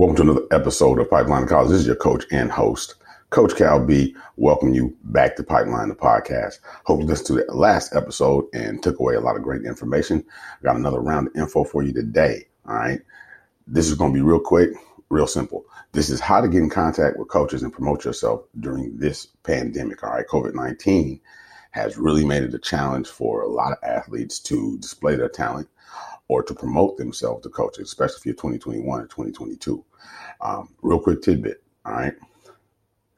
Welcome to another episode of Pipeline College. This is your coach and host, Coach Cal B. Welcome you back to Pipeline the podcast. Hope you listened to the last episode and took away a lot of great information. I Got another round of info for you today. All right. This is going to be real quick, real simple. This is how to get in contact with coaches and promote yourself during this pandemic. All right. COVID 19 has really made it a challenge for a lot of athletes to display their talent or to promote themselves to coaches, especially if you're 2021 or 2022. Um, real quick tidbit, all right?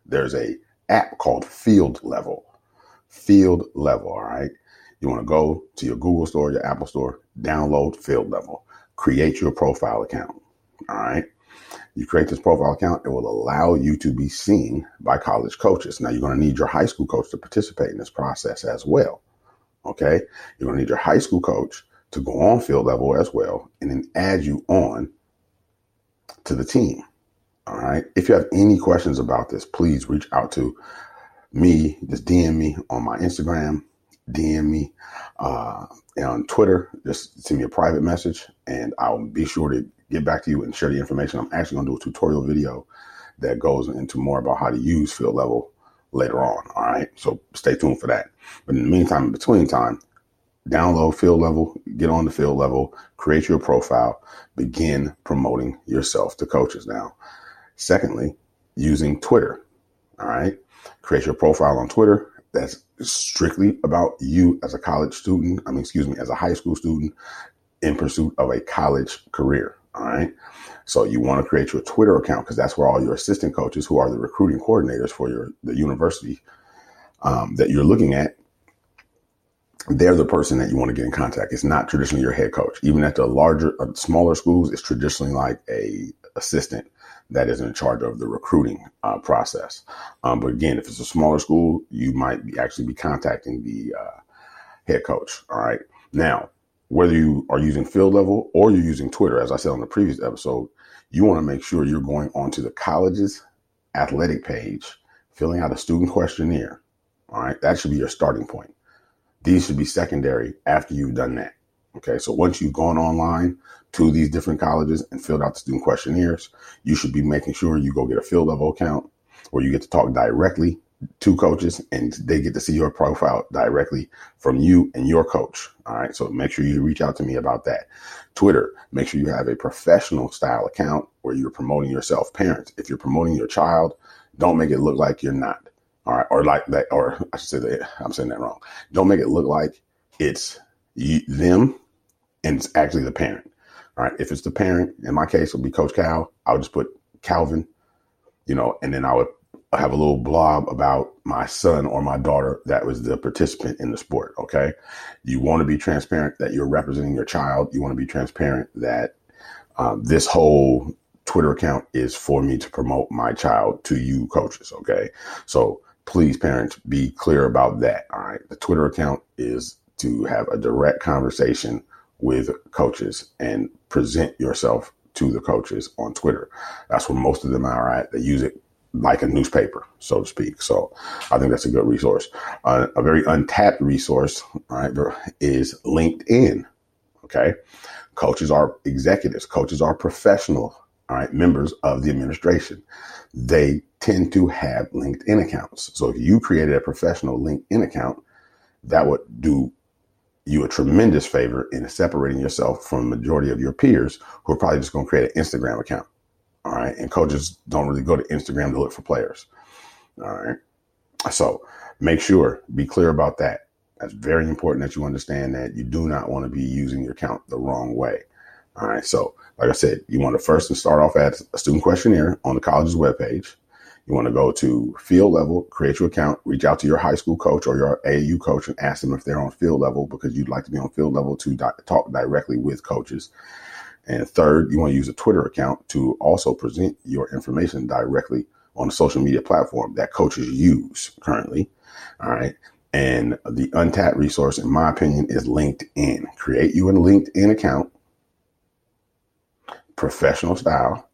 There's a app called Field Level. Field Level, all right? You want to go to your Google store, your Apple store, download Field Level, create your profile account, all right? You create this profile account, it will allow you to be seen by college coaches. Now, you're going to need your high school coach to participate in this process as well. Okay. You're going to need your high school coach to go on field level as well and then add you on to the team. All right. If you have any questions about this, please reach out to me. Just DM me on my Instagram, DM me uh, on Twitter. Just send me a private message and I'll be sure to get back to you and share the information. I'm actually going to do a tutorial video that goes into more about how to use field level later on. All right. So stay tuned for that. But in the meantime, in between time, download field level, get on the field level, create your profile, begin promoting yourself to coaches now. Secondly, using Twitter. All right. Create your profile on Twitter. That's strictly about you as a college student. I mean, excuse me, as a high school student in pursuit of a college career. All right. So you want to create your Twitter account because that's where all your assistant coaches who are the recruiting coordinators for your the university um, that you're looking at they're the person that you want to get in contact. It's not traditionally your head coach. Even at the larger, uh, smaller schools, it's traditionally like a assistant that is in charge of the recruiting uh, process. Um, but again, if it's a smaller school, you might be actually be contacting the uh, head coach. All right. Now, whether you are using field level or you're using Twitter, as I said on the previous episode, you want to make sure you're going onto the college's athletic page, filling out a student questionnaire. All right. That should be your starting point. These should be secondary after you've done that. Okay, so once you've gone online to these different colleges and filled out the student questionnaires, you should be making sure you go get a field level account where you get to talk directly to coaches and they get to see your profile directly from you and your coach. All right, so make sure you reach out to me about that. Twitter, make sure you have a professional style account where you're promoting yourself. Parents, if you're promoting your child, don't make it look like you're not. All right. Or like that, or I should say that I'm saying that wrong. Don't make it look like it's them and it's actually the parent. All right. If it's the parent, in my case, it would be Coach Cal. I would just put Calvin, you know, and then I would have a little blob about my son or my daughter that was the participant in the sport. Okay. You want to be transparent that you're representing your child. You want to be transparent that um, this whole Twitter account is for me to promote my child to you coaches. Okay. So please, parents, be clear about that. All right. The Twitter account is to have a direct conversation with coaches and present yourself to the coaches on Twitter. That's where most of them are at. They use it like a newspaper, so to speak. So I think that's a good resource. Uh, a very untapped resource, right, is LinkedIn. Okay. Coaches are executives. Coaches are professional, all right, members of the administration. They tend to have LinkedIn accounts. So if you created a professional LinkedIn account, that would do you a tremendous favor in separating yourself from the majority of your peers who are probably just going to create an Instagram account. All right. And coaches don't really go to Instagram to look for players. All right. So make sure, be clear about that. That's very important that you understand that you do not want to be using your account the wrong way. All right. So, like I said, you want to first start off at a student questionnaire on the college's webpage. You want to go to field level, create your account, reach out to your high school coach or your AAU coach and ask them if they're on field level because you'd like to be on field level to di- talk directly with coaches. And third, you want to use a Twitter account to also present your information directly on a social media platform that coaches use currently. All right. And the untapped resource, in my opinion, is LinkedIn. Create you a LinkedIn account, professional style,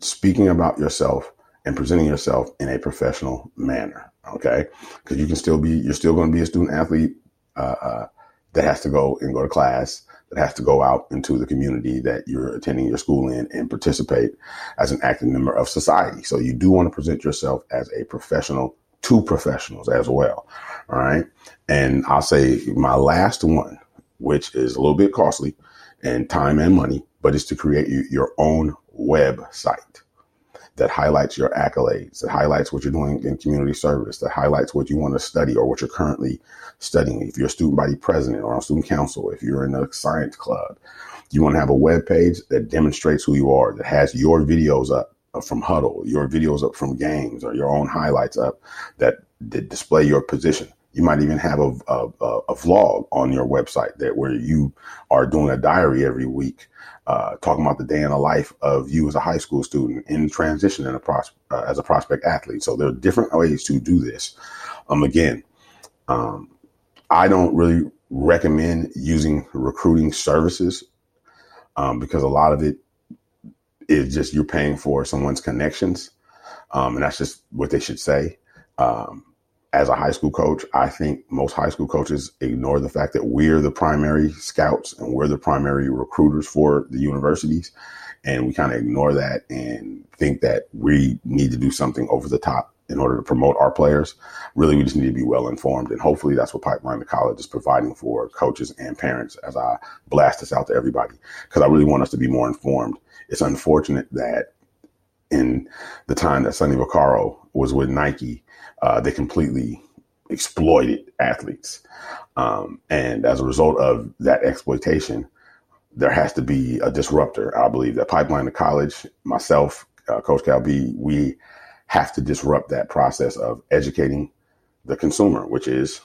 speaking about yourself and presenting yourself in a professional manner. Okay. Cause you can still be, you're still going to be a student athlete, uh, uh, that has to go and go to class, that has to go out into the community that you're attending your school in and participate as an active member of society. So you do want to present yourself as a professional to professionals as well. All right. And I'll say my last one, which is a little bit costly and time and money, but it's to create your own website that highlights your accolades, that highlights what you're doing in community service, that highlights what you want to study or what you're currently studying. If you're a student body president or on student council, if you're in a science club, you want to have a web page that demonstrates who you are, that has your videos up uh, from Hudl, your videos up from games, or your own highlights up that, that display your position. You might even have a, a, a, vlog on your website that where you are doing a diary every week uh, talking about the day in the life of you as a high school student in transition in a pros- uh, as a prospect athlete. So there are different ways to do this. Um, again, um, I don't really recommend using recruiting services um, because a lot of it is just you're paying for someone's connections, um, and that's just what they should say. Um, as a high school coach, I think most high school coaches ignore the fact that we're the primary scouts and we're the primary recruiters for the universities. And we kind of ignore that and think that we need to do something over the top in order to promote our players. Really, we just need to be well informed. And hopefully that's what Pipeline to College is providing for coaches and parents as I blast this out to everybody. Because I really want us to be more informed. It's unfortunate that in the time that Sonny Vaccaro was with Nike, uh, they completely exploited athletes. Um, and as a result of that exploitation, there has to be a disruptor. I believe that Pipeline to College, myself, uh, Coach Cal B, we have to disrupt that process of educating the consumer, which is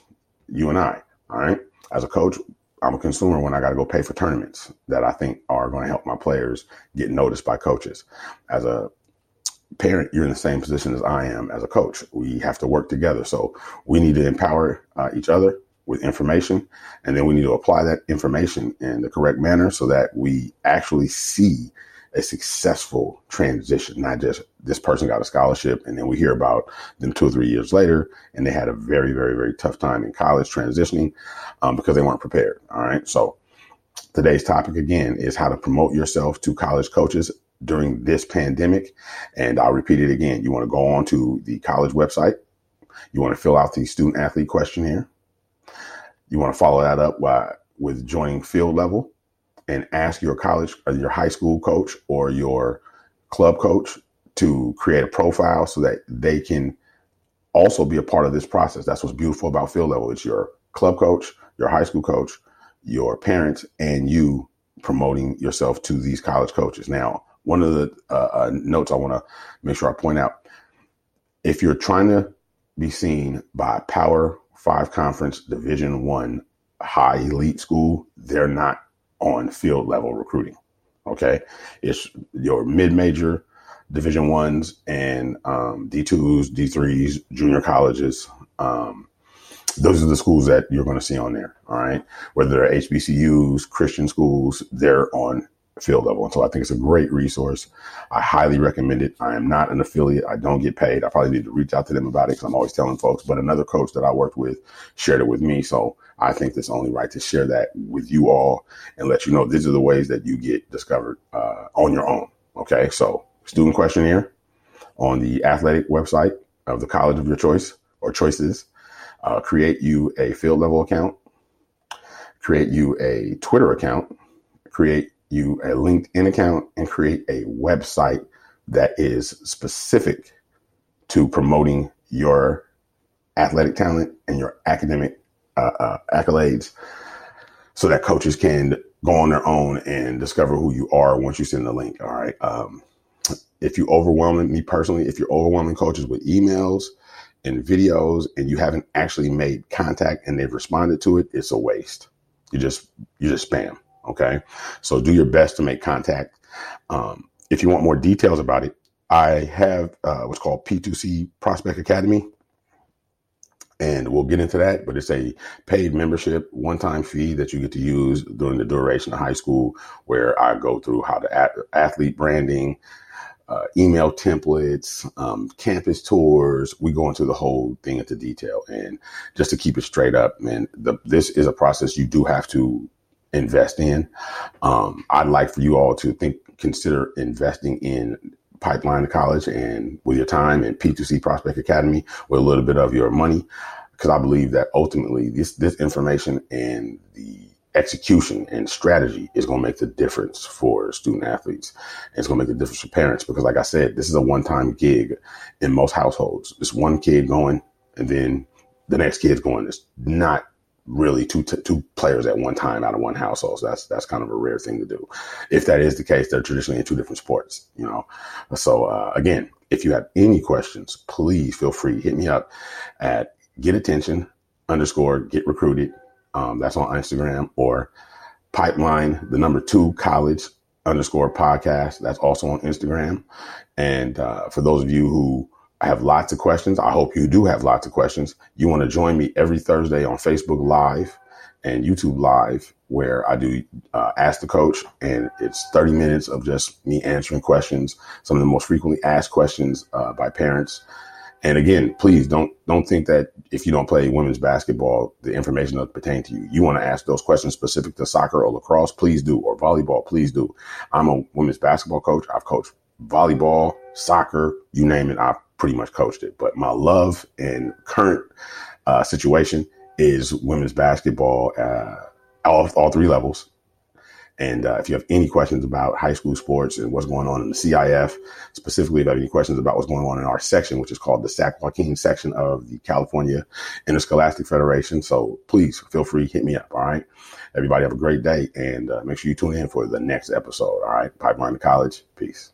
you and I. All right. As a coach, I'm a consumer when I got to go pay for tournaments that I think are going to help my players get noticed by coaches. As a parent, you're in the same position as I am as a coach. We have to work together. So we need to empower uh, each other with information, and then we need to apply that information in the correct manner so that we actually see a successful transition, not just this person got a scholarship and then we hear about them two or three years later and they had a very, very, very tough time in college transitioning um, because they weren't prepared. All right. So today's topic again is how to promote yourself to college coaches during this pandemic. And I'll repeat it again. You want to go on to the college website. You want to fill out the student athlete questionnaire. You want to follow that up by, with joining field level and ask your college or your high school coach or your club coach to create a profile so that they can also be a part of this process. That's what's beautiful about field level. It's your club coach, your high school coach, your parents, and you promoting yourself to these college coaches. Now, one of the uh, uh, notes I want to make sure I point out if you're trying to be seen by Power Five Conference Division One high elite school, they're not on field level recruiting. Okay, it's your mid major Division ones and um, D twos, D threes, junior colleges. Um, those are the schools that you're going to see on there. All right, whether they're HBCUs, Christian schools, they're on field level. And so I think it's a great resource. I highly recommend it. I am not an affiliate. I don't get paid. I probably need to reach out to them about it because I'm always telling folks, but another coach that I worked with shared it with me. So I think it's only right to share that with you all and let you know these are the ways that you get discovered uh, on your own. Okay. So student questionnaire on the athletic website of the college of your choice or choices. Uh, create you a field level account, create you a Twitter account, create you a LinkedIn account and create a website that is specific to promoting your athletic talent and your academic uh, uh, accolades so that coaches can go on their own and discover who you are once you send the link. All right. Um, if you overwhelming me personally, if you're overwhelming coaches with emails and videos and you haven't actually made contact and they've responded to it, it's a waste. You just you just spam. Okay. So do your best to make contact. Um, if you want more details about it, I have uh, what's called P2C Prospect Academy. And we'll get into that, but it's a paid membership, one time fee that you get to use during the duration of high school, where I go through how to athlete branding, uh, email templates, um, campus tours. We go into the whole thing into detail. And just to keep it straight up, man, the, this is a process you do have to invest in. Um, I'd like for you all to think, consider investing in Pipeline College and with your time and P2C Prospect Academy with a little bit of your money. Because I believe that ultimately this, this information and the execution and strategy is going to make the difference for student athletes. And it's going to make the difference for parents because, like I said, this is a one time gig in most households. It's one kid going and then the next kid's going. It's not really two t- two players at one time out of one household. So that's that's kind of a rare thing to do. If that is the case, they're traditionally in two different sports. You know, so uh, again, if you have any questions, please feel free hit me up at get attention underscore get recruited. Um, that's on Instagram or pipeline the number two college underscore podcast. That's also on Instagram. And uh, for those of you who I have lots of questions. I hope you do have lots of questions. You want to join me every Thursday on Facebook Live and YouTube Live, where I do uh, Ask the Coach, and it's 30 minutes of just me answering questions, some of the most frequently asked questions uh, by parents. And again, please don't don't think that if you don't play women's basketball, the information doesn't pertain to you. You want to ask those questions specific to soccer or lacrosse, please do, or volleyball, please do. I'm a women's basketball coach. I've coached volleyball, soccer, you name it. I've pretty much coached it. But my love and current uh, situation is women's basketball, uh, all, all three levels. And uh, if you have any questions about high school sports and what's going on in the CIF, specifically if you have any questions about what's going on in our section, which is called the Sac Joaquin section of the California Interscholastic Federation. So please feel free, hit me up. All right. Everybody have a great day and uh, make sure you tune in for the next episode. All right. Pipeline to College. Peace.